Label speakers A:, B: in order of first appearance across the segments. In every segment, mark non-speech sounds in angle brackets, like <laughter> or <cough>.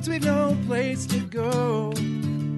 A: since we've no place to go.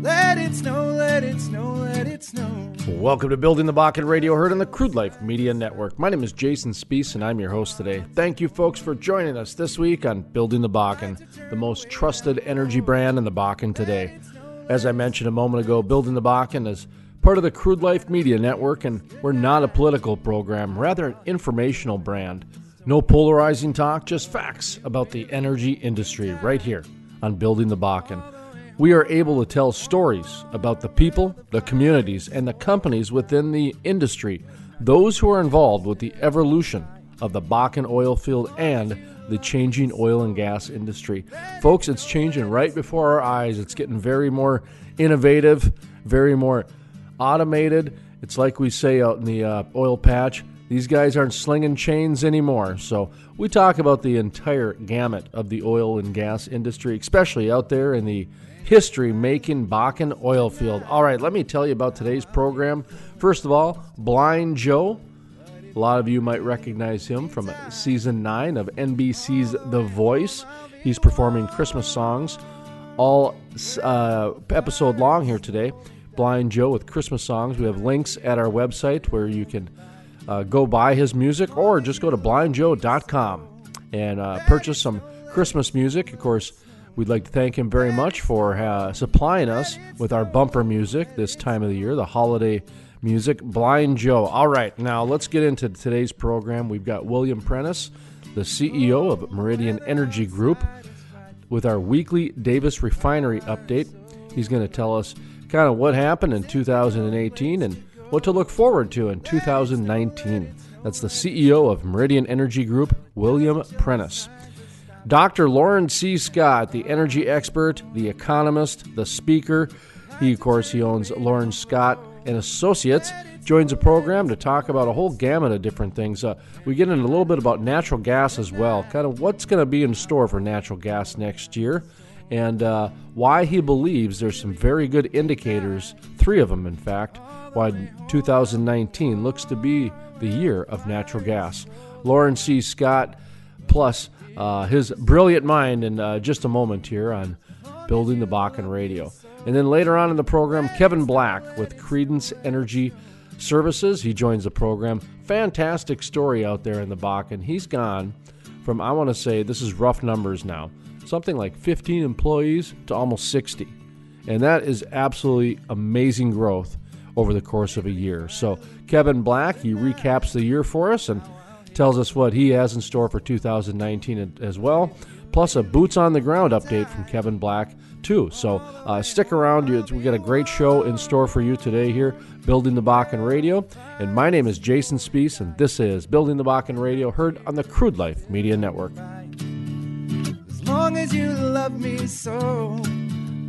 A: Let it snow, let it snow, let it snow.
B: Welcome to Building the Bakken Radio, heard on the Crude Life Media Network. My name is Jason Spiess, and I'm your host today. Thank you, folks, for joining us this week on Building the Bakken, the most trusted energy brand in the Bakken today. As I mentioned a moment ago, Building the Bakken is part of the Crude Life Media Network, and we're not a political program, rather an informational brand. No polarizing talk, just facts about the energy industry right here on Building the Bakken we are able to tell stories about the people, the communities, and the companies within the industry, those who are involved with the evolution of the Bakken oil field and the changing oil and gas industry. Folks, it's changing right before our eyes. It's getting very more innovative, very more automated. It's like we say out in the uh, oil patch these guys aren't slinging chains anymore. So, we talk about the entire gamut of the oil and gas industry, especially out there in the history making Bakken oil field. All right, let me tell you about today's program. First of all, Blind Joe. A lot of you might recognize him from season 9 of NBC's The Voice. He's performing Christmas songs all uh, episode long here today. Blind Joe with Christmas songs. We have links at our website where you can uh, go buy his music or just go to blindjoe.com and uh, purchase some Christmas music. Of course, We'd like to thank him very much for uh, supplying us with our bumper music this time of the year, the holiday music, Blind Joe. All right, now let's get into today's program. We've got William Prentice, the CEO of Meridian Energy Group, with our weekly Davis Refinery update. He's going to tell us kind of what happened in 2018 and what to look forward to in 2019. That's the CEO of Meridian Energy Group, William Prentice. Dr. Loren C. Scott, the energy expert, the economist, the speaker. He, of course, he owns Loren Scott and Associates. Joins the program to talk about a whole gamut of different things. Uh, we get into a little bit about natural gas as well, kind of what's going to be in store for natural gas next year, and uh, why he believes there's some very good indicators, three of them, in fact, why 2019 looks to be the year of natural gas. Loren C. Scott, plus uh, his brilliant mind in uh, just a moment here on Building the Bakken Radio. And then later on in the program, Kevin Black with Credence Energy Services. He joins the program. Fantastic story out there in the Bakken. He's gone from, I want to say, this is rough numbers now, something like 15 employees to almost 60. And that is absolutely amazing growth over the course of a year. So, Kevin Black, he recaps the year for us and tells us what he has in store for 2019 as well, plus a boots on the ground update from Kevin Black too. So uh, stick around. We got a great show in store for you today here, Building the Bakken Radio. And my name is Jason Spiess, and this is Building the Bakken Radio, heard on the Crude Life Media Network.
A: As long as you love me so.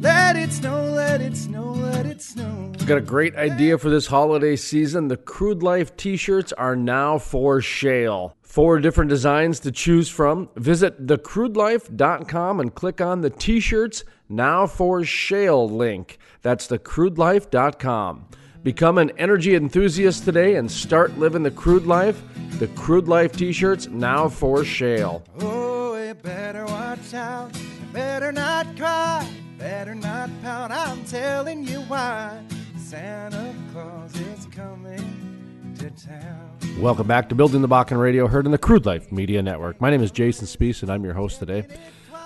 A: Let it snow, let it snow, let it snow.
B: Got a great idea for this holiday season. The Crude Life t shirts are now for sale. Four different designs to choose from. Visit thecrudelife.com and click on the t shirts now for shale link. That's thecrudelife.com. Become an energy enthusiast today and start living the crude life. The Crude Life t shirts now for shale.
A: Oh, you better watch out, better not cry. Better not pout, I'm telling you why. Santa Claus is coming to town.
B: Welcome back to Building the Bakken Radio, heard in the Crude Life Media Network. My name is Jason Spiess, and I'm your host today.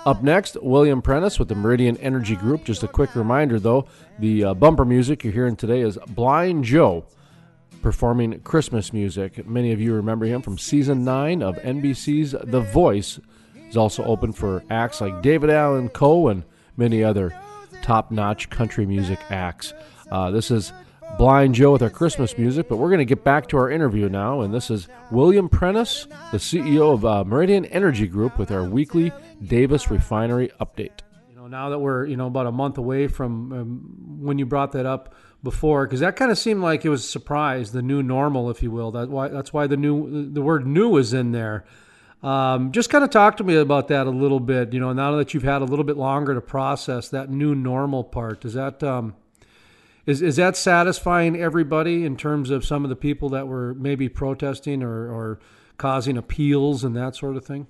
B: Up next, William Prentice with the Meridian Energy Group. Just a quick reminder, though, the uh, bumper music you're hearing today is Blind Joe performing Christmas music. Many of you remember him from season 9 of NBC's The Voice. He's also open for acts like David Allan Coe and many other top notch country music acts. Uh, this is Blind Joe with our Christmas music, but we're going to get back to our interview now. And this is William Prentice, the CEO of uh, Meridian Energy Group, with our weekly Davis Refinery update. You know, now that we're you know about a month away from um, when you brought that up before, because that kind of seemed like it was a surprise, the new normal, if you will. That why that's why the new the word new is in there. Um, just kind of talk to me about that a little bit. You know, now that you've had a little bit longer to process that new normal part, does that um, is is that satisfying everybody in terms of some of the people that were maybe protesting or, or causing appeals and that sort of thing?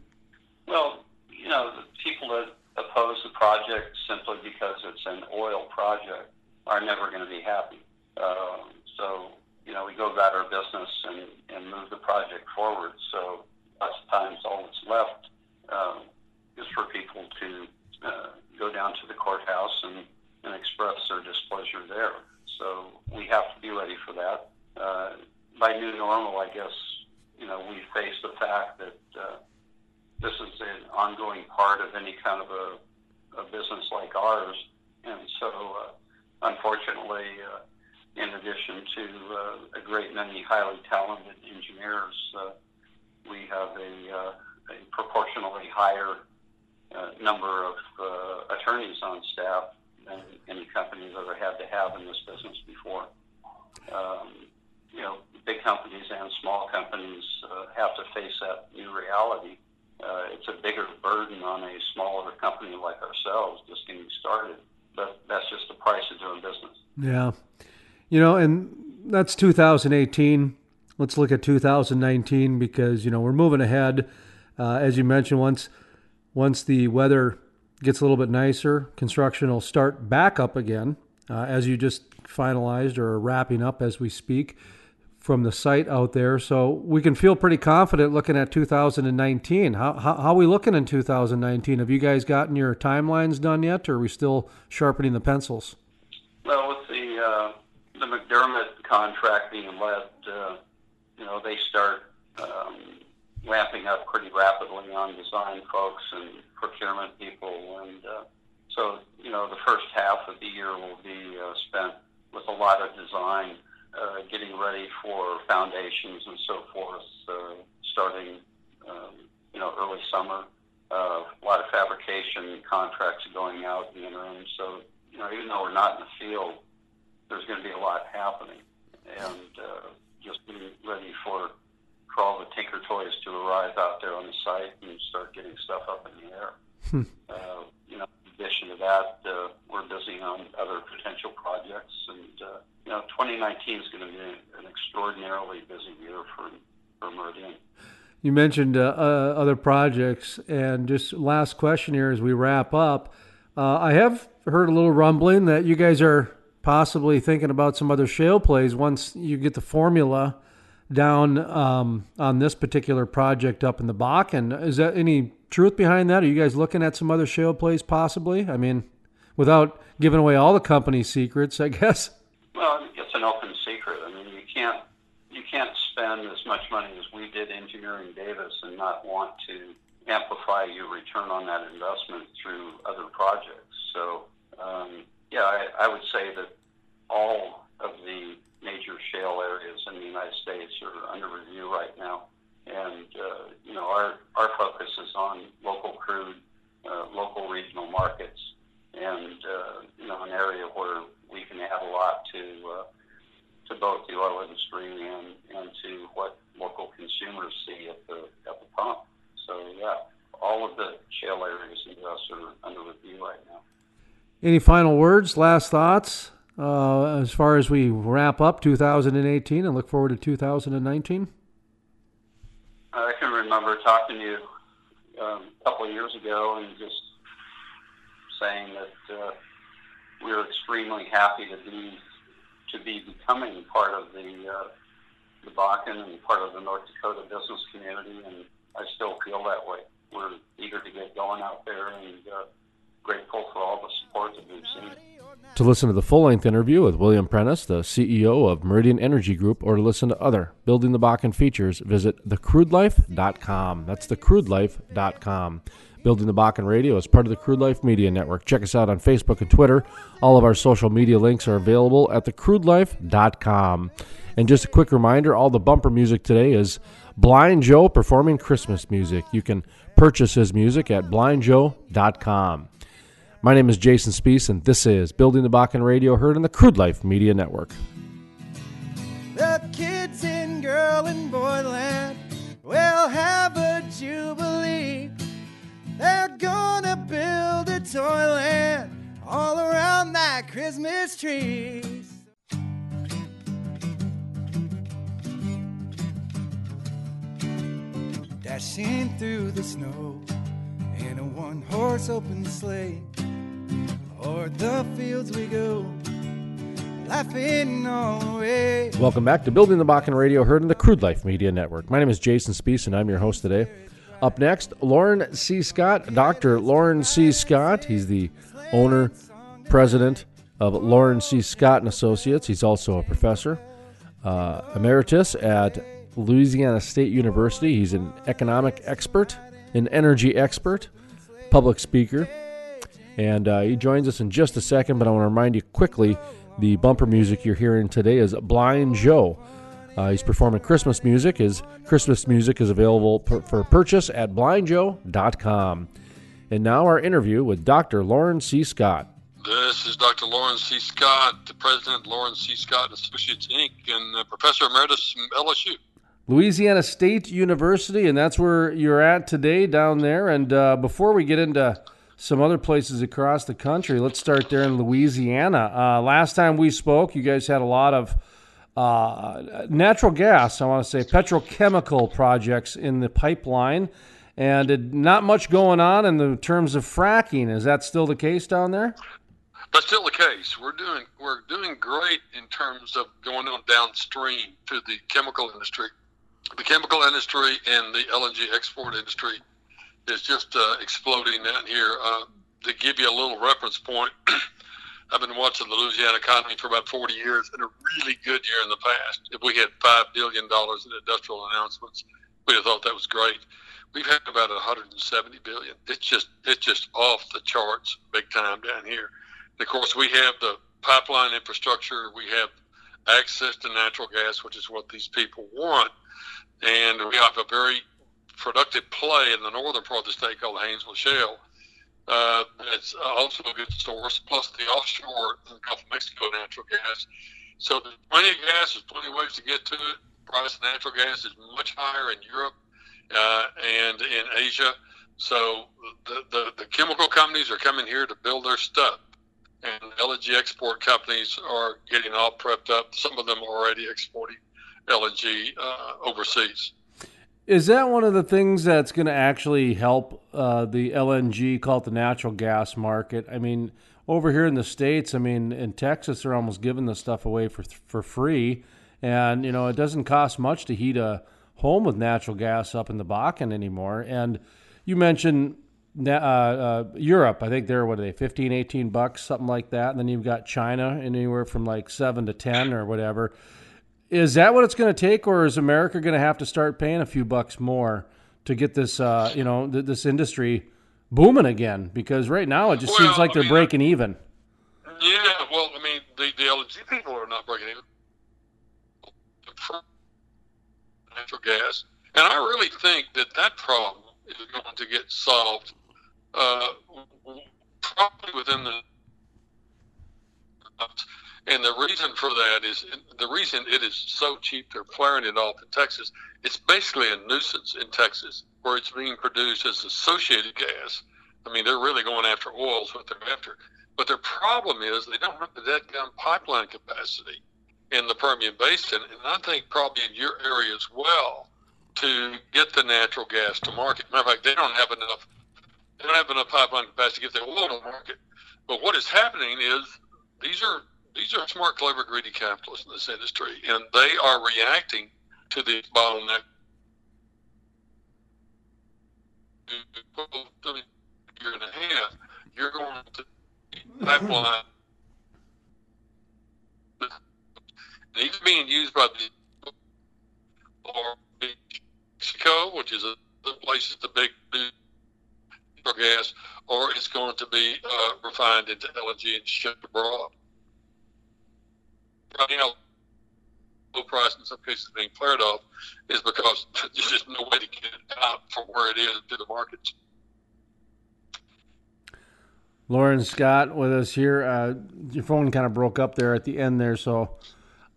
C: Well, you know, the people that oppose the project simply because it's an oil project, are never going to be happy. Um, so, you know, we go about our business and, and move the project forward. So, lots of times all that's left um, is for people to uh, go down to the courthouse and, and express their displeasure there. So, we have to be ready for that. Uh, by new normal, I guess, you know, we face the fact that uh, this is an ongoing part of any kind of a, a business like ours. And so, uh, unfortunately, uh, in addition to uh, a great many highly talented engineers, uh, we have a, uh, a proportionally higher uh, number of uh, attorneys on staff than any company has ever had to have in this business before. Um, you know, big companies and small companies uh, have to face that new reality. Uh, it's a bigger burden on a smaller company like ourselves just getting started, but that's just the price of doing business.
B: Yeah. You know, and that's 2018. Let's look at 2019 because, you know, we're moving ahead. Uh, as you mentioned, once once the weather gets a little bit nicer, construction will start back up again, uh, as you just finalized or wrapping up as we speak from the site out there. So we can feel pretty confident looking at 2019. How, how, how, are we looking in 2019? Have you guys gotten your timelines done yet, or are we still sharpening the pencils?
C: Well, with the uh, the McDermott contract being led, uh, know, they start um, ramping up pretty rapidly on design folks and procurement people, and uh, so you know, the first half of the year will be uh, spent with a lot of design uh, getting ready for foundations and so forth, uh, starting um, you know early summer. Uh, a lot of fabrication contracts going out in the interim. So you know, even though we're not in the field, there's going to be a lot happening, and uh, just being ready for for all the Tinker toys to arrive out there on the site and start getting stuff up in the air. Hmm. Uh, you know, in addition to that, uh, we're busy on other potential projects and. Uh, you know, 2019 is going to be an extraordinarily busy year for for Meridian.
B: You mentioned uh, uh, other projects, and just last question here as we wrap up. Uh, I have heard a little rumbling that you guys are possibly thinking about some other shale plays once you get the formula down um, on this particular project up in the Bakken. Is that any truth behind that? Are you guys looking at some other shale plays possibly? I mean, without giving away all the company secrets, I <laughs> guess.
C: Well, it's an open secret. I mean, you can't you can't spend as much money as we did engineering Davis and not want to amplify your return on that investment through other projects. So, um, yeah, I, I would say that all of the major shale areas in the United States are under review right now. And, uh, you know, our, our focus is on local crude, uh, local regional markets, and, uh, you know, an area where we can add a lot to uh, to both the oil industry and, and to what local consumers see at the at the pump. So yeah, all of the shale areas in the U.S. are under review right now.
B: Any final words, last thoughts uh, as far as we wrap up 2018 and look forward to 2019?
C: I can remember talking to you um, a couple of years ago and just saying that. Uh, we were extremely happy to be to be becoming part of the uh, the Bakken and part of the North Dakota business community, and I still feel that way. We're eager to get going out there and uh, grateful for all the support that we've seen.
B: To listen to the full length interview with William Prentice, the CEO of Meridian Energy Group, or to listen to other Building the Bakken features, visit thecrudelife.com. That's thecrudelife.com. Building the Bakken Radio is part of the Crude Life Media Network. Check us out on Facebook and Twitter. All of our social media links are available at thecrudelife.com. And just a quick reminder all the bumper music today is Blind Joe performing Christmas music. You can purchase his music at blindjoe.com. My name is Jason Spiess, and this is Building the Bakken Radio, heard on the Crude Life Media Network.
A: The kids in girl and boy land will have a jubilee. They're gonna build a toyland all around that Christmas tree. Dashing through the snow in a one horse open sleigh. O'er the fields we go, laughing all the way.
B: Welcome back to Building the Bakken Radio, heard on the Crude Life Media Network. My name is Jason Spiess, and I'm your host today. Up next, Loren C. Scott, Dr. Loren C. Scott. He's the owner, president of Loren C. Scott and Associates. He's also a professor uh, emeritus at Louisiana State University. He's an economic expert, an energy expert, public speaker, and uh, he joins us in just a second. But I want to remind you quickly the bumper music you're hearing today is Blind Joe. Uh, he's performing Christmas music. His Christmas music is available per- for purchase at blindjoe.com. And now our interview with Dr. Loren C. Scott.
D: This is Dr. Loren C. Scott, the president of Loren C. Scott Associates Inc., and professor emeritus from LSU.
B: Louisiana State University, and that's where you're at today down there. And uh, before we get into some other places across the country, let's start there in Louisiana. Uh, last time we spoke, you guys had a lot of uh, natural gas, I want to say petrochemical projects in the pipeline, and not much going on in the terms of fracking. Is that still the case down there?
D: That's still the case. We're doing we're doing great in terms of going on downstream to the chemical industry. The chemical industry and the LNG export industry is just uh, exploding down here. Uh, to give you a little reference point, <clears throat> I've been watching the Louisiana economy for about 40 years, and a really good year in the past. If we had five billion dollars in industrial announcements, we'd have thought that was great. We've had about 170 billion. It's just it's just off the charts, big time down here. And of course, we have the pipeline infrastructure. We have access to natural gas, which is what these people want. And we have a very productive play in the northern part of the state called the Haynesville Shale. Uh, it's also a good source, plus the offshore Gulf of Mexico natural gas. So there's plenty of gas. There's plenty of ways to get to it. Price of natural gas is much higher in Europe uh, and in Asia. So the, the, the chemical companies are coming here to build their stuff and LNG export companies are getting all prepped up. Some of them are already exporting LNG uh, overseas.
B: Is that one of the things that's going to actually help uh, the LNG, call it the natural gas market? I mean, over here in the states, I mean, in Texas, they're almost giving the stuff away for for free, and you know, it doesn't cost much to heat a home with natural gas up in the Bakken anymore. And you mentioned uh, uh, Europe, I think they're what are they, 15, 18 bucks, something like that. And then you've got China, anywhere from like seven to ten or whatever. Is that what it's going to take, or is America going to have to start paying a few bucks more to get this, uh, you know, th- this industry booming again? Because right now it just well, seems like they're mean, breaking even.
D: Yeah, well, I mean, the, the LNG people are not breaking even. Natural gas, and I really think that that problem is going to get solved uh, probably within the and the reason for that is the reason it is so cheap they're flaring it off in Texas. It's basically a nuisance in Texas where it's being produced as associated gas. I mean, they're really going after oil is what they're after. But their problem is they don't have the dead gun pipeline capacity in the Permian Basin, and I think probably in your area as well to get the natural gas to market. Matter of fact, they don't have enough they don't have enough pipeline capacity to get the oil to market. But what is happening is these are these are smart, clever, greedy capitalists in this industry, and they are reacting to the bottleneck. Year and a half, you're going to pipeline. These being used by the or Mexico, which is a the places the big gas, or it's going to be uh, refined into LNG and shipped abroad. Right now, low price in some cases being flared off is because <laughs> there's just no way to get it out from where it is to the markets.
B: Loren Scott with us here. Uh, your phone kind of broke up there at the end there, so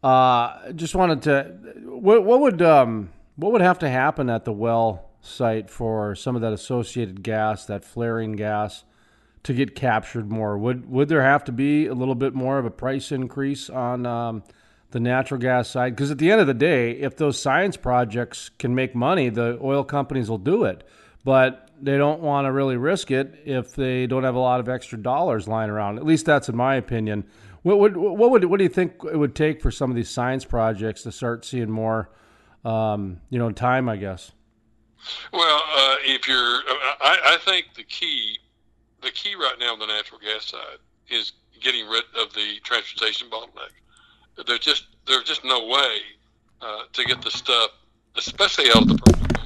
B: uh, just wanted to. What, what would um, what would have to happen at the well site for some of that associated gas, that flaring gas, to get captured more? Would would there have to be a little bit more of a price increase on um, the natural gas side? Because at the end of the day, if those science projects can make money, the oil companies will do it. But they don't want to really risk it if they don't have a lot of extra dollars lying around. At least that's in my opinion. What would what would what do you think it would take for some of these science projects to start seeing more, um, you know, time? I guess.
D: Well, uh, if you're, I, I think the key, the key right now on the natural gas side is getting rid of the transportation bottleneck. There's just there's just no way uh, to get the stuff, especially out of the.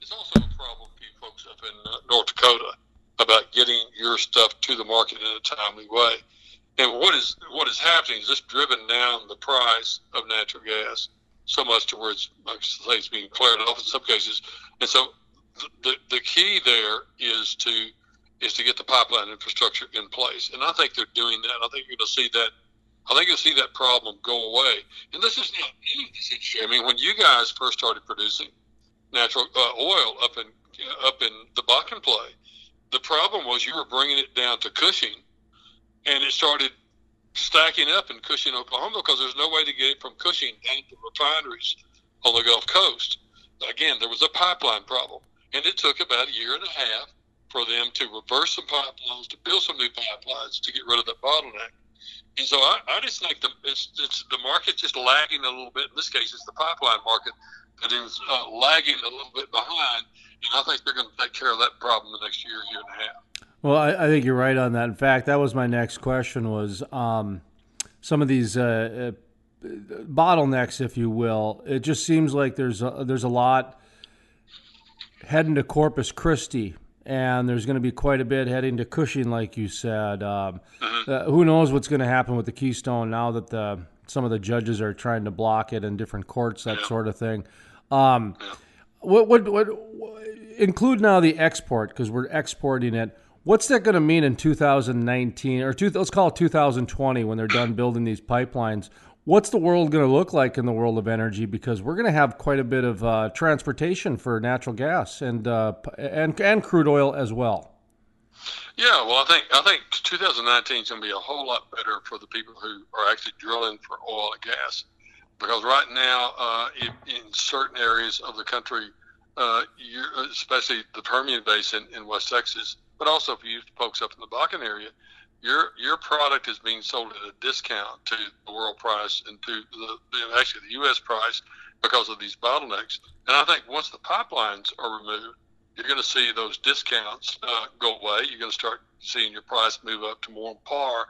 D: It's also a problem for you folks up in uh, North Dakota about getting your stuff to the market in a timely way. And what is what is happening is this driven down the price of natural gas so much to where it's like I say it's being cleared off in some cases. And so the the key there is to is to get the pipeline infrastructure in place. And I think they're doing that. I think you're going to see that. I think you'll see that problem go away. And this is not new. This. I mean, when you guys first started producing natural uh, oil up in uh, up in the Bakken play, the problem was you were bringing it down to Cushing, and it started stacking up in Cushing, Oklahoma, because there's no way to get it from Cushing down to refineries on the Gulf Coast. Again, there was a pipeline problem, and it took about a year and a half for them to reverse some pipelines, to build some new pipelines to get rid of that bottleneck. And so I, I just think the it's, it's the market's just lagging a little bit. In this case, it's the pipeline market that is uh, lagging a little bit behind, and I think they're going to take care of that problem the next year, year and a half.
B: Well, I, I, think you're right on that. In fact, that was my next question was um, some of these uh, uh, bottlenecks, if you will. It just seems like there's a, there's a lot heading to Corpus Christi, and there's going to be quite a bit heading to Cushing, like you said. Um, mm-hmm. uh, who knows what's going to happen with the Keystone now that the some of the judges are trying to block it in different courts, that yeah. sort of thing. Um, yeah. what, what, what, what, include now the export because we're exporting it. What's that going to mean in 2019 or two, let's call it 2020 when they're done building these pipelines? What's the world going to look like in the world of energy? Because we're going to have quite a bit of uh, transportation for natural gas and uh, and and crude oil as well.
D: Yeah, well, I think I think 2019 is going to be a whole lot better for the people who are actually drilling for oil and gas, because right now, uh, in, in, certain areas of the country, uh, especially the Permian Basin in West Texas, but also for you use folks up in the Bakken area, your your product is being sold at a discount to the world price and to the, actually the U.S. price because of these bottlenecks. And I think once the pipelines are removed, you're going to see those discounts uh, go away. You're going to start seeing your price move up to more on par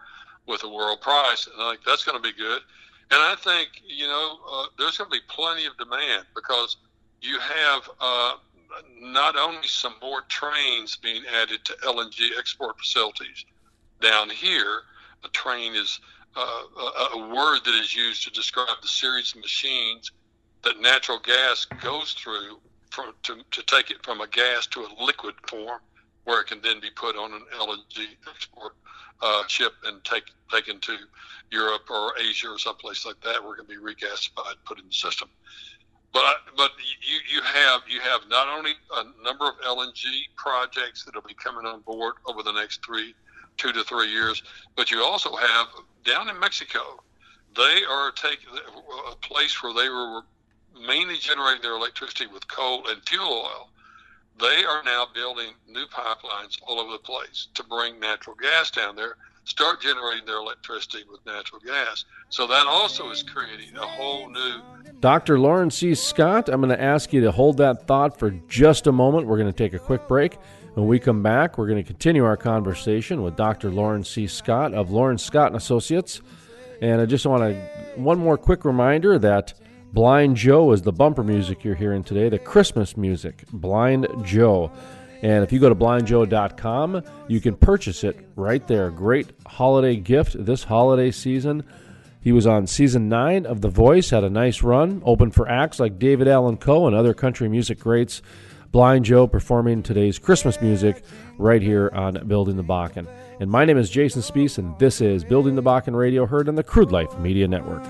D: with the world price, and I think that's going to be good. And I think you know uh, there's going to be plenty of demand because you have uh, not only some more trains being added to LNG export facilities down here. A train is uh, a, a word that is used to describe the series of machines that natural gas goes through to, to take it from a gas to a liquid form where it can then be put on an LNG export uh, ship and take, taken to Europe or Asia or someplace like that where it can be regasified, and put in the system. But but you you have you have not only a number of LNG projects that will be coming on board over the next three, two to three years, but you also have down in Mexico, they are taking a place where they were mainly generating their electricity with coal and fuel oil. They are now building new pipelines all over the place to bring natural gas down there start generating their electricity with natural gas. So that also is creating a whole new.
B: Dr. Loren C. Scott, I'm going to ask you to hold that thought for just a moment. We're going to take a quick break. When we come back, we're going to continue our conversation with Dr. Loren C. Scott of Loren Scott and Associates. And I just want to one more quick reminder that Blind Joe is the bumper music you're hearing today, the Christmas music. Blind Joe. And if you go to blindjoe.com, you can purchase it right there. Great holiday gift this holiday season. He was on season nine of The Voice, had a nice run, open for acts like David Allan Coe and other country music greats. Blind Joe performing today's Christmas music right here on Building the Bakken. And my name is Jason Spiess, and this is Building the Bakken Radio, heard on the Crude Life Media Network.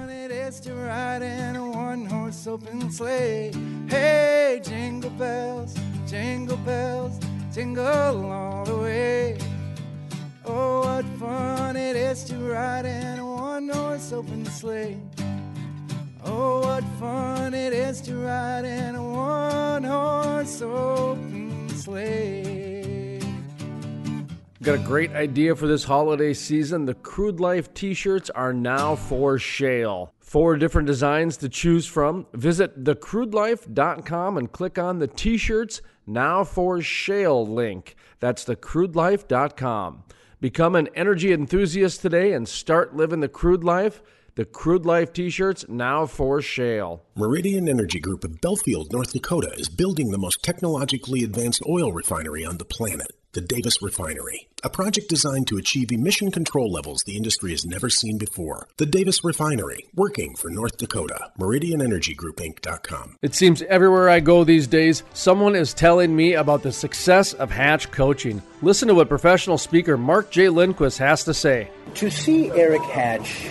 B: Hey, jingle bells Jingle bells, jingle all the way. Oh, what fun it is to ride in a one horse open sleigh. Oh, what fun it is to ride in a one horse open sleigh. Got a great idea for this holiday season. The Crude Life t shirts are now for shale. Four different designs to choose from. Visit thecrudelife.com and click on the t shirts now for shale link. That's thecrudelife.com. Become an energy enthusiast today and start living the crude life. The Crude Life t shirts now for shale.
E: Meridian Energy Group of Belfield, North Dakota is building the most technologically advanced oil refinery on the planet, the Davis Refinery. A project designed to achieve emission control levels the industry has never seen before. The Davis Refinery, working for North Dakota. MeridianEnergyGroupInc.com.
B: It seems everywhere I go these days, someone is telling me about the success of Hatch coaching. Listen to what professional speaker Mark J. Lindquist has to say.
F: To see Eric Hatch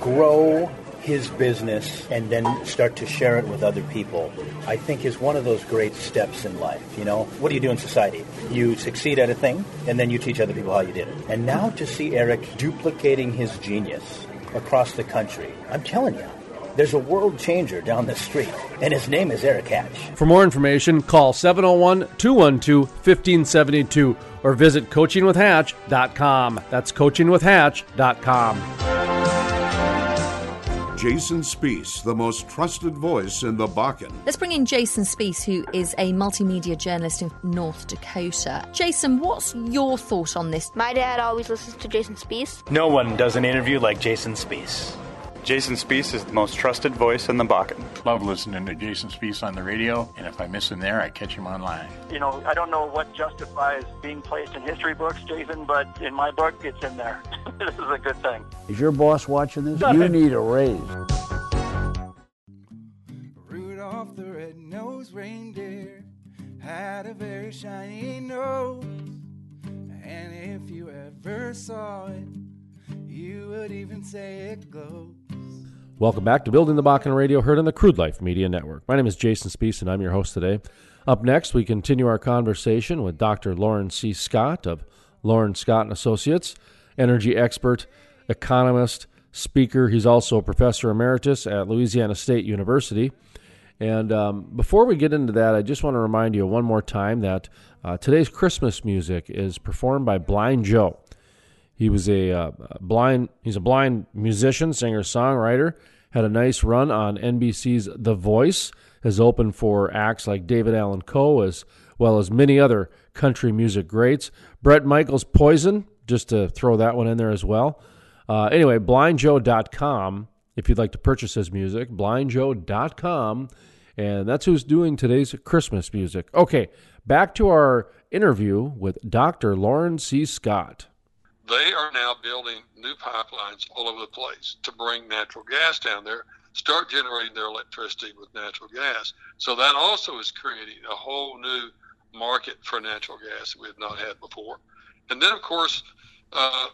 F: grow his business and then start to share it with other people, I think is one of those great steps in life. You know, what do you do in society? You succeed at a thing, and then you teach other people how you did it. And now to see Eric duplicating his genius across the country, I'm telling you, there's a world changer down the street, and his name is Eric Hatch.
B: For more information, call 701 212 1572 or visit coachingwithhatch.com. That's coachingwithhatch.com.
G: Jason Spiess, the most trusted voice in the Bakken.
H: Let's bring in Jason Spiess, who is a multimedia journalist in North Dakota. Jason, what's your thought on this?
I: My dad always listens to Jason Spiess.
J: No one does an interview like Jason Spiess.
K: Jason Spiess is the most trusted voice in the Bakken.
L: Love listening to Jason Spiess on the radio, and if I miss him there, I catch him online.
M: You know, I don't know what justifies being placed in history books, Jason, but in my book, it's in there. <laughs> this is a good thing.
N: Is your boss watching this? you need a raise.
A: Rudolph the red-nosed reindeer had a very shiny nose, and if you ever saw it, you would even say it glows.
B: Welcome back to Building the Bakken Radio, heard on the Crude Life Media Network. My name is Jason Spiess, and I'm your host today. Up next, we continue our conversation with Dr. Loren C. Scott of Loren Scott and Associates, energy expert, economist, speaker. He's also a professor emeritus at Louisiana State University. And um, before we get into that, I just want to remind you one more time that uh, today's Christmas music is performed by Blind Joe. He was a uh, blind. He's a blind musician, singer, songwriter. Had a nice run on NBC's The Voice. Has opened for acts like David Allan Coe, as well as many other country music greats. Bret Michaels' Poison, just to throw that one in there as well. Uh, anyway, blindjoe.com if you'd like to purchase his music. Blindjoe.com, and that's who's doing today's Christmas music. Okay, back to our interview with Dr. Loren C. Scott
D: they are now building new pipelines all over the place to bring natural gas down there, start generating their electricity with natural gas. So that also is creating a whole new market for natural gas we have not had before. And then, of course, uh,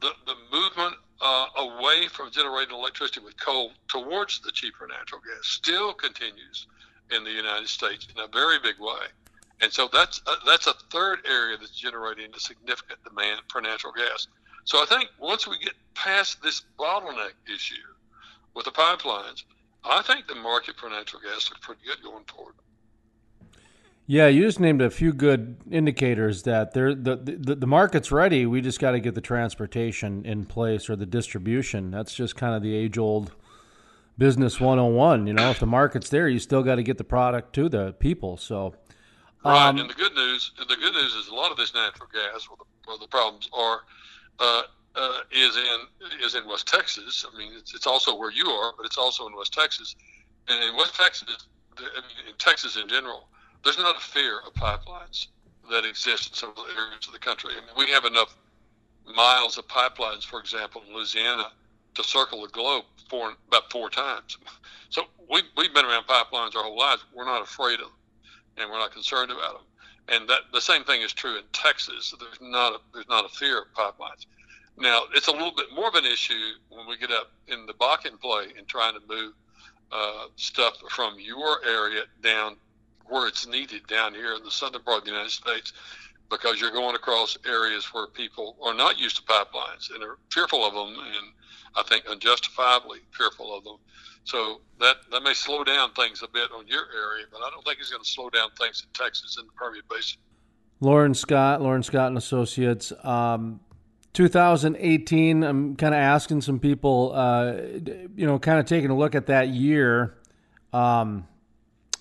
D: the, the movement uh, away from generating electricity with coal towards the cheaper natural gas still continues in the United States in a very big way. And so that's uh, that's a third area that's generating a significant demand for natural gas. So I think once we get past this bottleneck issue with the pipelines, I think the market for natural gas looks pretty good going forward.
B: Yeah, you just named a few good indicators that the, the the market's ready. We just got to get the transportation in place or the distribution. That's just kind of the age old business 101. You know, if the market's there, you still got to get the product to the people. So
D: Right, um, and the good news, the good news is a lot of this natural gas, where the, where the problems are, uh, uh, is in is in West Texas. I mean, it's, it's also where you are, but it's also in West Texas. And in West Texas, in Texas in general, there's not a fear of pipelines that exist in some of the areas of the country. I mean, we have enough miles of pipelines, for example, in Louisiana, to circle the globe four about four times. So we we've been around pipelines our whole lives. We're not afraid of them and we're not concerned about them. And that the same thing is true in Texas. There's not a, there's not a fear of pipelines. Now it's a little bit more of an issue when we get up in the Bakken play and trying to move uh, stuff from your area down where it's needed down here in the southern part of the United States, because you're going across areas where people are not used to pipelines and are fearful of them, and I think unjustifiably fearful of them. So that that may slow down things a bit on your area, but I don't think it's going to slow down things in Texas and the Permian Basin.
B: Loren Scott, Loren Scott and Associates. Um, 2018, I'm kind of asking some people, uh, you know, kind of taking a look at that year. Um,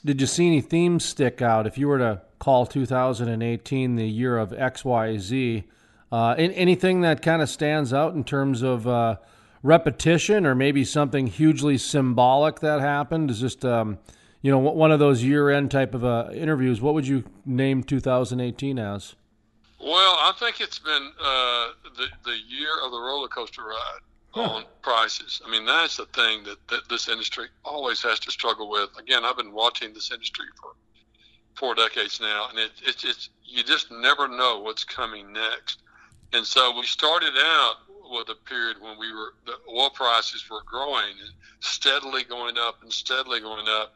B: did you see any themes stick out? If you were to call 2018 the year of XYZ, uh, anything that kind of stands out in terms of uh, repetition or maybe something hugely symbolic that happened? Is just, um, you know, one of those year end type of uh, interviews. What would you name 2018 as?
D: Well, I think it's been uh, the the year of the roller coaster ride huh. on prices. I mean, that's the thing that, that this industry always has to struggle with. Again, I've been watching this industry for four decades now, and it, it's it's you just never know what's coming next. And so we started out with a period when we were the oil prices were growing and steadily going up and steadily going up,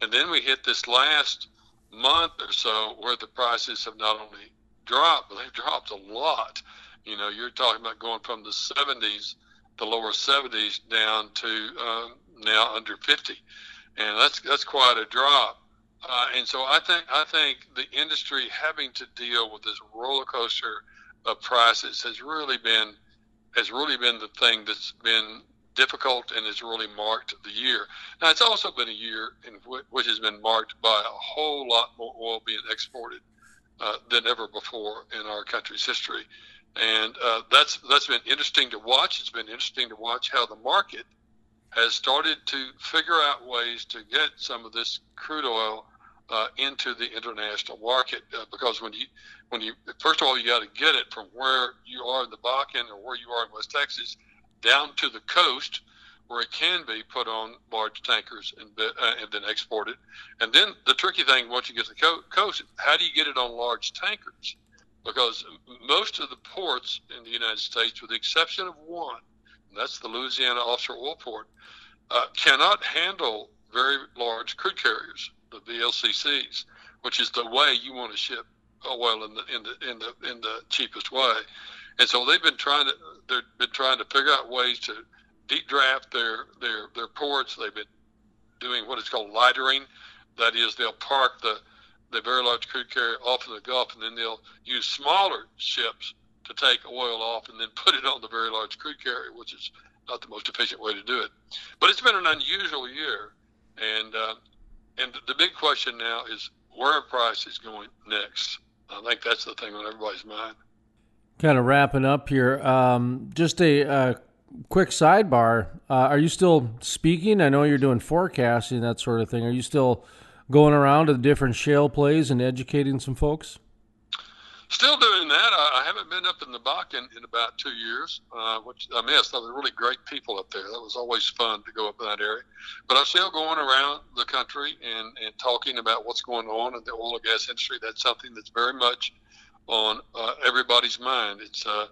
D: and then we hit this last month or so where the prices have not only dropped, but they've dropped a lot. You know, you're talking about going from the 70s, the lower 70s, down to um, now under 50, and that's that's quite a drop. Uh, and so I think I think the industry having to deal with this roller coaster of prices has really been has really been the thing that's been difficult and has really marked the year. Now it's also been a year in which, which has been marked by a whole lot more oil being exported uh, than ever before in our country's history. And uh, that's that's been interesting to watch. It's been interesting to watch how the market has started to figure out ways to get some of this crude oil uh, into the international market. Uh, because when you when you first of all you got to get it from where you are in the Bakken or where you are in West Texas down to the coast where it can be put on large tankers and, uh, and then exported. And then the tricky thing, once you get to the coast, how do you get it on large tankers? Because most of the ports in the United States, with the exception of one, that's the Louisiana Offshore Oil Port, uh, cannot handle very large crude carriers, the VLCCs, which is the way you want to ship oil in the in the in the in the cheapest way. And so they've been trying to they've been trying to figure out ways to deep draft their their their ports. They've been doing what is called lightering. That is, they'll park the the very large crude carrier off in the Gulf, and then they'll use smaller ships to take oil off and then <laughs> put it on the very large crude carrier, which is not the most efficient way to do it. But it's been an unusual year, and uh, and the big question now is where price is going next. I think that's the thing on everybody's mind.
B: Kind of wrapping up here, um, just a uh, quick sidebar. Uh, are you still speaking? I know you're doing forecasting, that sort of thing. Are you still going around to the different shale plays and educating some folks?
D: Still doing that. I, I haven't been up in the Bakken in about two years, uh, which I missed. There were really great people up there. That was always fun to go up in that area. But I'm still going around the country and, and talking about what's going on in the oil and gas industry. That's something that's very much on uh, everybody's mind. It's uh,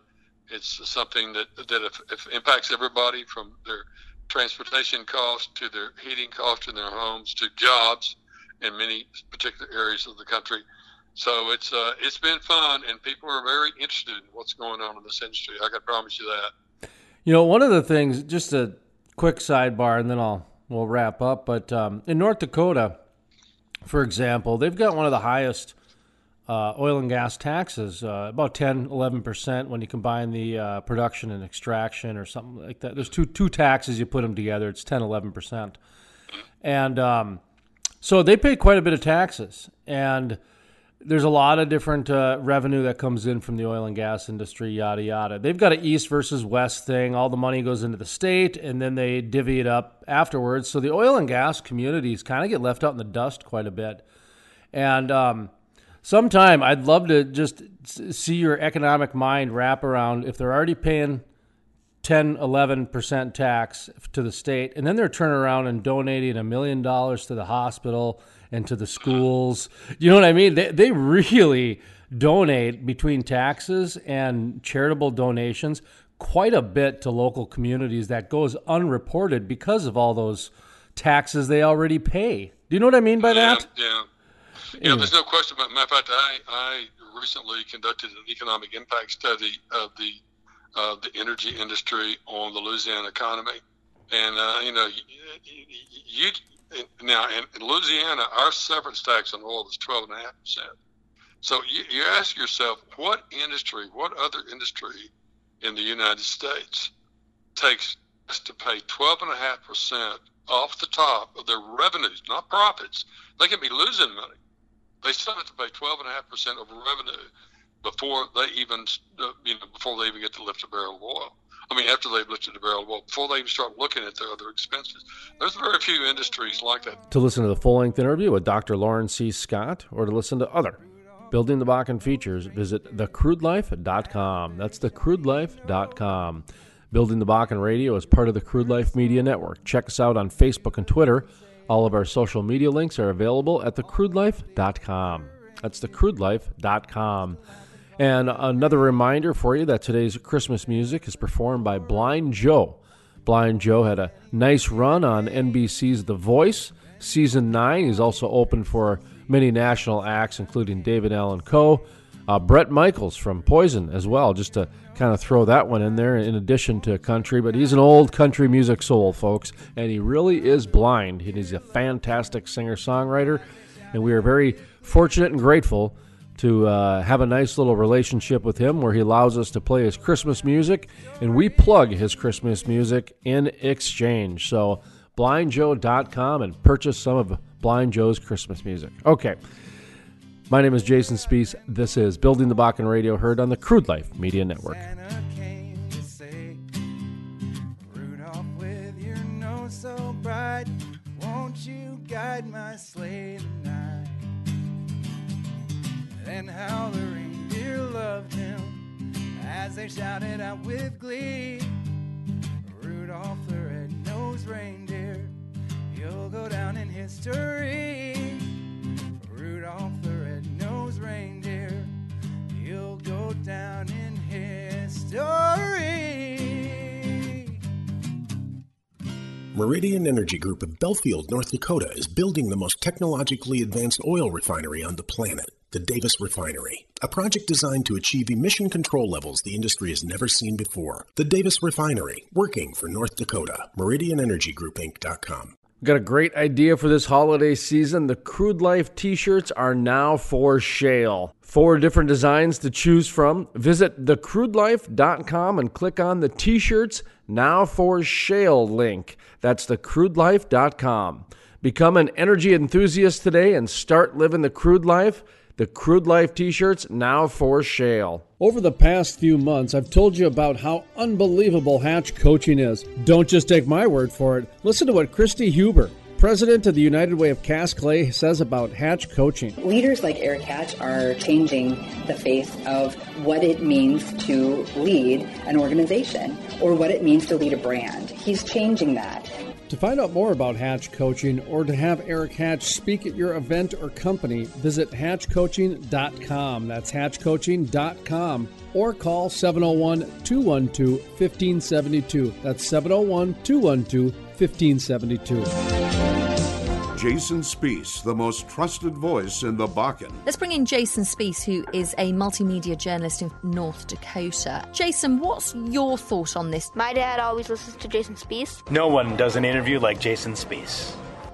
D: it's something that that if, if impacts everybody from their transportation costs to their heating costs in their homes to jobs in many particular areas of the country. So it's uh, it's been fun, and people are very interested in what's going on in this industry. I can promise you that.
B: You know, one of the things, just a quick sidebar, and then I'll we'll wrap up. But um, in North Dakota, for example, they've got one of the highest uh, oil and gas taxes, uh, about 10, 11% when you combine the uh, production and extraction or something like that. There's two, two taxes, you put them together, it's 10, 11%. And um, so they pay quite a bit of taxes. And there's a lot of different uh, revenue that comes in from the oil and gas industry, yada, yada. They've got an east versus west thing. All the money goes into the state, and then they divvy it up afterwards. So the oil and gas communities kind of get left out in the dust quite a bit. And, um, sometime I'd love to just see your economic mind wrap around if they're already paying 10, 11% tax to the state, and then they're turning around and donating a million dollars to the hospital and to the schools. You know what I mean? They, they really donate between taxes and charitable donations quite a bit to local communities that goes unreported because of all those taxes they already pay. Do you know what I mean by
D: yeah,
B: that?
D: Yeah. Yeah, there's no question. But matter of fact, I, I recently conducted an economic impact study of the uh, the energy industry on the Louisiana economy, and uh, you know, you, you now in, in, Louisiana, our severance tax on oil is twelve and a half percent. So you, you ask yourself, what industry, what other industry in the United States takes us to pay 12.5% off the top of their revenues, not profits? They can be losing money. They still have to pay 12.5% of revenue before they even, you know, before they even get to lift a barrel of oil. I mean, after they've lifted a barrel well, before they even start looking at their other expenses. There's very few industries like that.
B: To listen to the full length interview with Dr. Loren C. Scott or to listen to other Building the Bakken features, visit thecrudelife.com. That's thecrudelife.com. Building the Bakken Radio is part of the Crude Life Media Network. Check us out on Facebook and Twitter. All of our social media links are available at thecrudelife.com. That's thecrudelife.com. And another reminder for you that today's Christmas music is performed by Blind Joe. Blind Joe had a nice run on NBC's The Voice, season 9. He's also open for many national acts, including David Allan Coe, uh, Bret Michaels from Poison as well, just to kind of throw that one in there in addition to country. But he's an old country music soul, folks, and he really is blind. He's a fantastic singer songwriter, and we are very fortunate and grateful to uh, have a nice little relationship with him where he allows us to play his Christmas music and we plug his Christmas music in exchange. So, blindjoe.com and purchase some of Blind Joe's Christmas music. Okay. My name is Jason Spiess. This is Building the Bakken Radio, heard on the Crude Life Media Network. guide my? And how the reindeer loved him as they shouted out with glee. Rudolph the red-nosed reindeer You'll go down in history. Rudolph the red-nosed reindeer. You'll go down in history.
E: Meridian Energy Group of Belfield, North Dakota is building the most technologically advanced oil refinery on the planet, the Davis Refinery. A project designed to achieve emission control levels the industry has never seen before. The Davis Refinery, working for North Dakota. MeridianEnergyGroupInc.com.
B: Got a great idea for this holiday season. The Crude Life t shirts are now for sale. Four different designs to choose from. Visit thecrudelife.com and click on the t shirts now for sale link. That's thecrudelife.com. Become an energy enthusiast today and start living the crude life. The Crude Life t shirts now for sale. Over the past few months, I've told you about how unbelievable Hatch coaching is. Don't just take my word for it. Listen to what Kristi Huber, president of the United Way of Cass Clay, says about Hatch coaching.
O: Leaders like Eric Hatch are changing the face of what it means to lead an organization or what it means to lead a brand. He's changing that.
B: To find out more about Hatch Coaching or to have Eric Hatch speak at your event or company, visit hatchcoaching.com. That's hatchcoaching.com or call 701 212 1572. That's 701 212 1572.
G: Jason Spiess, the most trusted voice in the Bakken.
H: Let's bring in Jason Spiess, who is a multimedia journalist in North Dakota. Jason, what's your thought on this?
I: My dad always listens to Jason Spiess.
J: No one does an interview like Jason Spiess.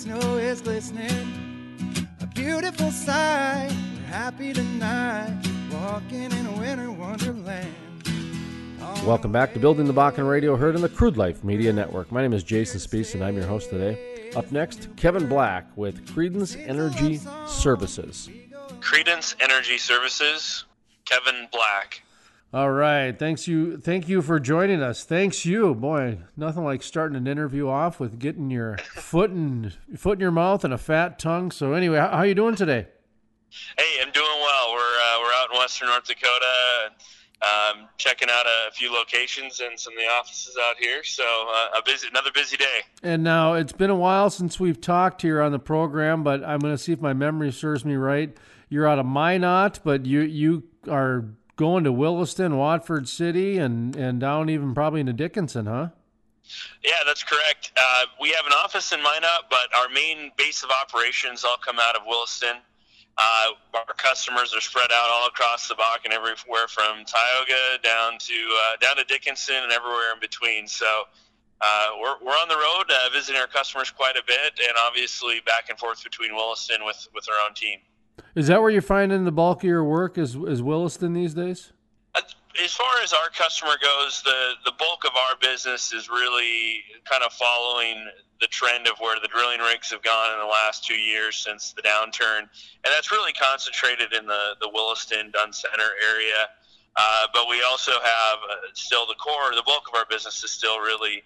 A: snow is glistening. A beautiful sight, we're happy tonight, walking in a winter wonderland.
B: Welcome back to Building the Bakken Radio, heard on the Crude Life Media Network. My name is Jason Spiess, and I'm your host today. Up next, Kevin Black with Creedence Energy Services.
P: Creedence Energy Services, Kevin Black.
B: All right, thanks you, thank you for joining us. Thanks you, boy. Nothing like starting an interview off with getting your foot in foot in your mouth and a fat tongue. So anyway, how, how you doing today?
P: Hey, I'm doing well. We're uh, we're out in western North Dakota, um, checking out a, few locations and some of the offices out here. So uh, a busy, another busy day.
B: And now it's been a while since we've talked here on the program, but I'm going to see if my memory serves me right. You're out of Minot, but you you are going to Williston, Watford City, and and down even probably into Dickinson, huh?
P: Yeah, that's correct. Uh, we have an office in Minot, but our main base of operations all come out of Williston. Uh, our customers are spread out all across the Bakken, everywhere from Tioga down to uh, down to Dickinson and everywhere in between. So uh, we're, we're on the road uh, visiting our customers quite a bit, and obviously back and forth between Williston with with our own team.
B: Is that where you're finding the bulk of your work? Is is Williston these days?
P: as far as our customer goes, the the bulk of our business is really kind of following the trend of where the drilling rigs have gone in the last two years since the downturn, and that's really concentrated in the the Williston Dunn Center area. Uh, but we also have uh, still the core, the bulk of our business is still really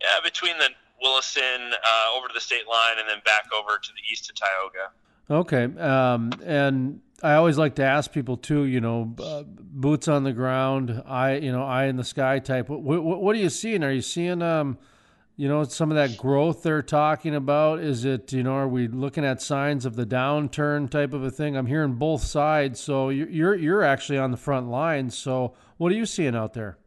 P: yeah, between the Williston uh, over to the state line and then back over to the east of Tioga.
B: Okay, um, and I always like to ask people too. You know, uh, boots on the ground, eye, you know, eye in the sky type. What, what, what are you seeing? Are you seeing, um, you know, some of that growth they're talking about? Is it, you know, are we looking at signs of the downturn type of a thing? I'm hearing both sides. So you're you're actually on the front lines. So what are you seeing out there?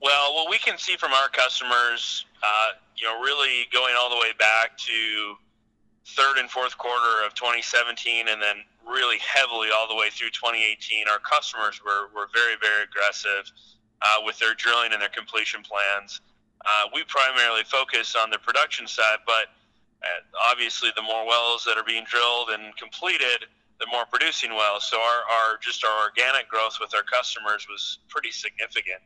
P: Well, what we can see from our customers, uh, you know, really going all the way back to third and fourth quarter of 2017 and then really heavily all the way through 2018. Our customers were, were very, very aggressive uh, with their drilling and their completion plans. Uh, we primarily focus on the production side, but uh, obviously the more wells that are being drilled and completed, the more producing wells. So our, our just our organic growth with our customers was pretty significant.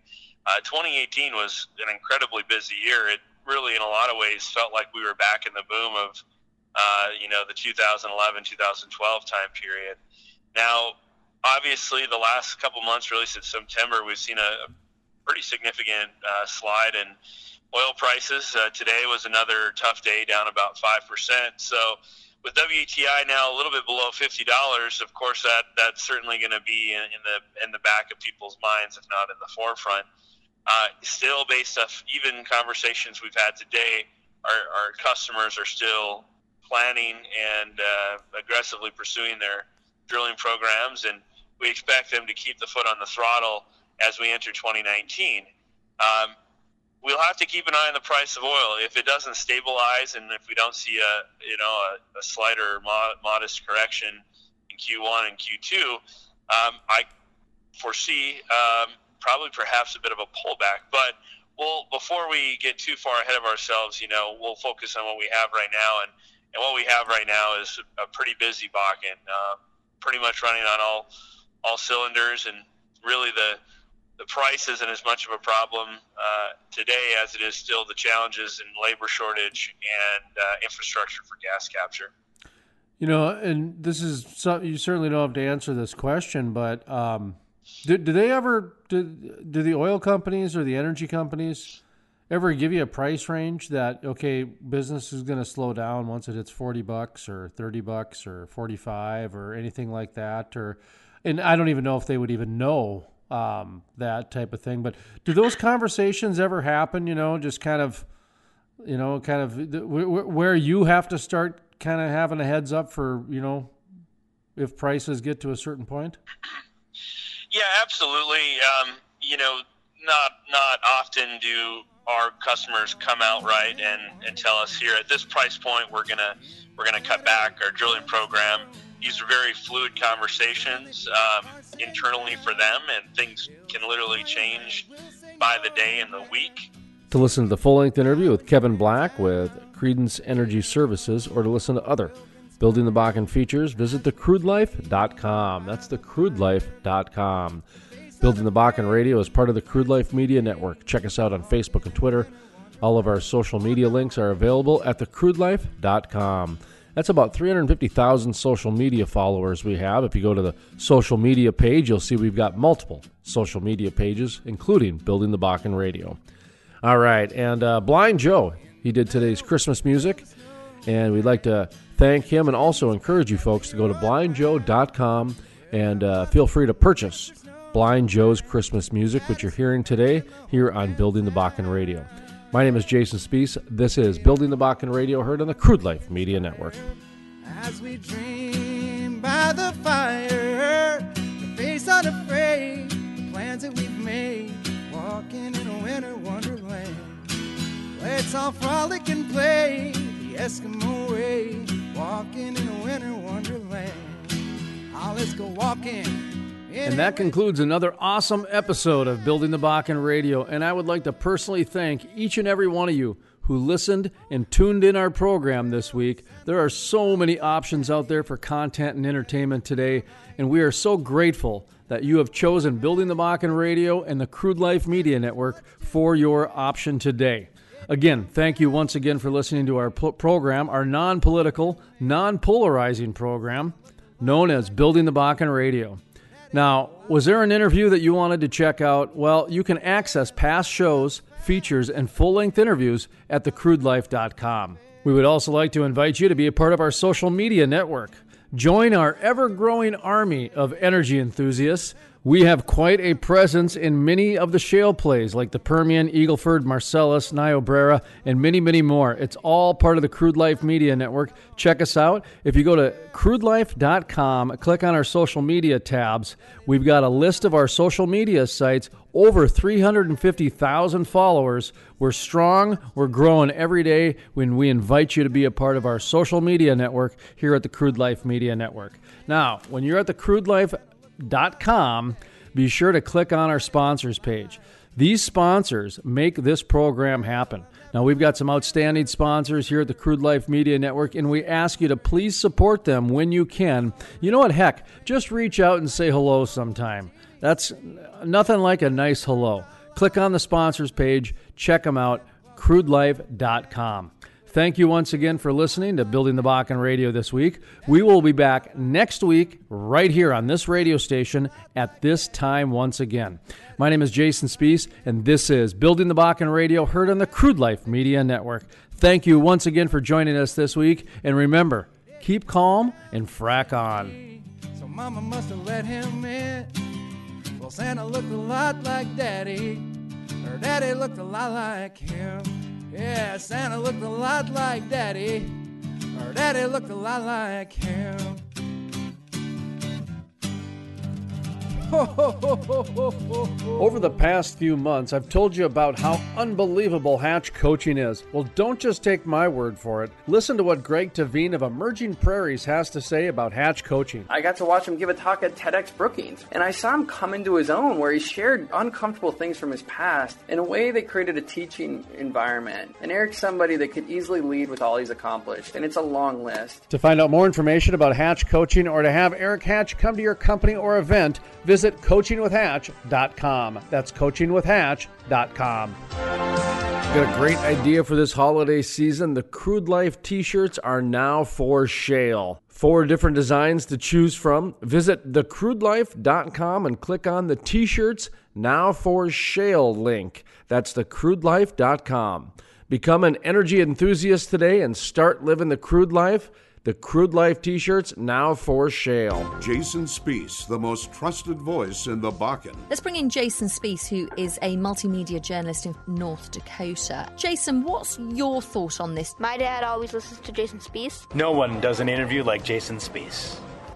P: Uh, 2018 was an incredibly busy year. It really, in a lot of ways, felt like we were back in the boom of uh, you know, the 2011 2012 time period. Now, obviously, the last couple months, really since September, we've seen a, pretty significant uh, slide in oil prices. Uh, today was another tough day, down about 5%. So, with WTI now a little bit below fifty dollars, of course that that's certainly going to be in, in, the in the back of people's minds, if not in the forefront. Uh, still, based off even conversations we've had today, our, our customers are still planning and uh, aggressively pursuing their drilling programs, and we expect them to keep the foot on the throttle as we enter 2019. Um, we'll have to keep an eye on the price of oil. If it doesn't stabilize, and if we don't see a you know a, a slight or mo- modest correction in Q1 and Q2, um, I foresee um, probably perhaps a bit of a pullback. But we'll before we get too far ahead of ourselves, you know, we'll focus on what we have right now and and what we have right now is a pretty busy Bakken, uh, pretty much running on all all cylinders, and really the the price isn't as much of a problem uh, today as it is still the challenges in labor shortage and uh, infrastructure for gas capture.
B: You know, and this is something you certainly don't have to answer this question, but um, do, do they ever do, do the oil companies or the energy companies ever give you a price range that okay business is going to slow down once it hits 40 bucks or 30 bucks or 45 or anything like that or and i don't even know if they would even know um, that type of thing but do those conversations ever happen you know just kind of you know kind of where you have to start kind of having a heads up for you know if prices get to a certain point?
P: Yeah absolutely. Um, you know not not often do our customers come out right and, and tell us here at this price point we're gonna we're gonna cut back our drilling program. These are very fluid conversations um, internally for them, and things can literally change by the day and the week.
B: To listen to the full length interview with Kevin Black with Creedence Energy Services, or to listen to other Building the Bakken features, visit thecrudelife.com. That's thecrudelife.com. Building the Bakken Radio is part of the Crude Life Media Network. Check us out on Facebook and Twitter. All of our social media links are available at thecrudelife.com. That's about 350,000 social media followers we have. If you go to the social media page, you'll see we've got multiple social media pages, including Building the Bakken Radio. All right, and uh, Blind Joe, he did today's Christmas music, and we'd like to thank him and also encourage you folks to go to blindjoe.com and uh, feel free to purchase Blind Joe's Christmas Music, which you're hearing today here on Building the Bakken Radio. My name is Jason Spiess. This is Building the Bakken Radio, heard on the Crude Life Media Network.
A: As we dream by the fire, the face unafraid, the plans that we've made, walking in a winter wonderland. Let's all frolic and play the Eskimo way, walking in a winter wonderland. Oh, let's go walking.
B: And that concludes another awesome episode of Building the Bakken Radio. And I would like to personally thank each and every one of you who listened and tuned in our program this week. There are so many options out there for content and entertainment today, and we are so grateful that you have chosen Building the Bakken Radio and the Crude Life Media Network for your option today. Again, thank you once again for listening to our program, our non political, non polarizing program known as Building the Bakken Radio. Now, was there an interview that you wanted to check out? Well, you can access past shows, features, and full length interviews at thecrudelife.com. We would also like to invite you to be a part of our social media network. Join our ever growing army of energy enthusiasts we have quite a presence in many of the shale plays like the Permian, Eagleford, Marcellus, Niobrara, and many, many more. It's all part of the Crude Life Media Network. Check us out. If you go to crudelife.com, click on our social media tabs, we've got a list of our social media sites, over 350,000 followers. We're strong, we're growing every day when we invite you to be a part of our social media network here at the Crude Life Media Network. Now, when you're at the Crude Life com, be sure to click on our sponsors page. These sponsors make this program happen. Now, we've got some outstanding sponsors here at the Crude Life Media Network, and we ask you to please support them when you can. You know what? Heck, just reach out and say hello sometime. That's nothing like a nice hello. Click on the sponsors page, check them out, crudelife.com. Thank you once again for listening to Building the Bakken Radio this week. We will be back next week right here on this radio station at this time once again. My name is Jason Spiess, and this is Building the Bakken Radio, heard on the Crude Life Media Network. Thank you once again for joining us this week, and remember, keep calm and frack on.
A: So Mama must have let him in. Well, Santa looked a lot like Daddy. Her Daddy looked a lot like him. Yeah, Santa looked a lot like Daddy. Or Daddy looked a lot like him. <laughs>
B: Over the past few months, I've told you about how unbelievable Hatch coaching is. Well, don't just take my word for it. Listen to what Greg Tehven of Emerging Prairies has to say about Hatch coaching.
Q: I got to watch him give a talk at TEDx Brookings, and I saw him come into his own where he shared uncomfortable things from his past in a way that created a teaching environment. And Eric's somebody that could easily lead with all he's accomplished, and it's a long list.
B: To find out more information about Hatch coaching or to have Eric Hatch come to your company or event, visit visit coachingwithhatch.com. That's coachingwithhatch.com. Got a great idea for this holiday season. The Crude Life t shirts are now for shale. Four different designs to choose from. Visit thecrudelife.com and click on the t shirts now for shale link. That's thecrudelife.com. Become an energy enthusiast today and start living the crude life. The Crude Life t shirts now for shale.
G: Jason Spiess, the most trusted voice in the Bakken.
H: Let's bring in Jason Spiess, who is a multimedia journalist in North Dakota. Jason, what's your thought on this?
I: My dad always listens to Jason Spiess.
J: No one does an interview like Jason Spiess.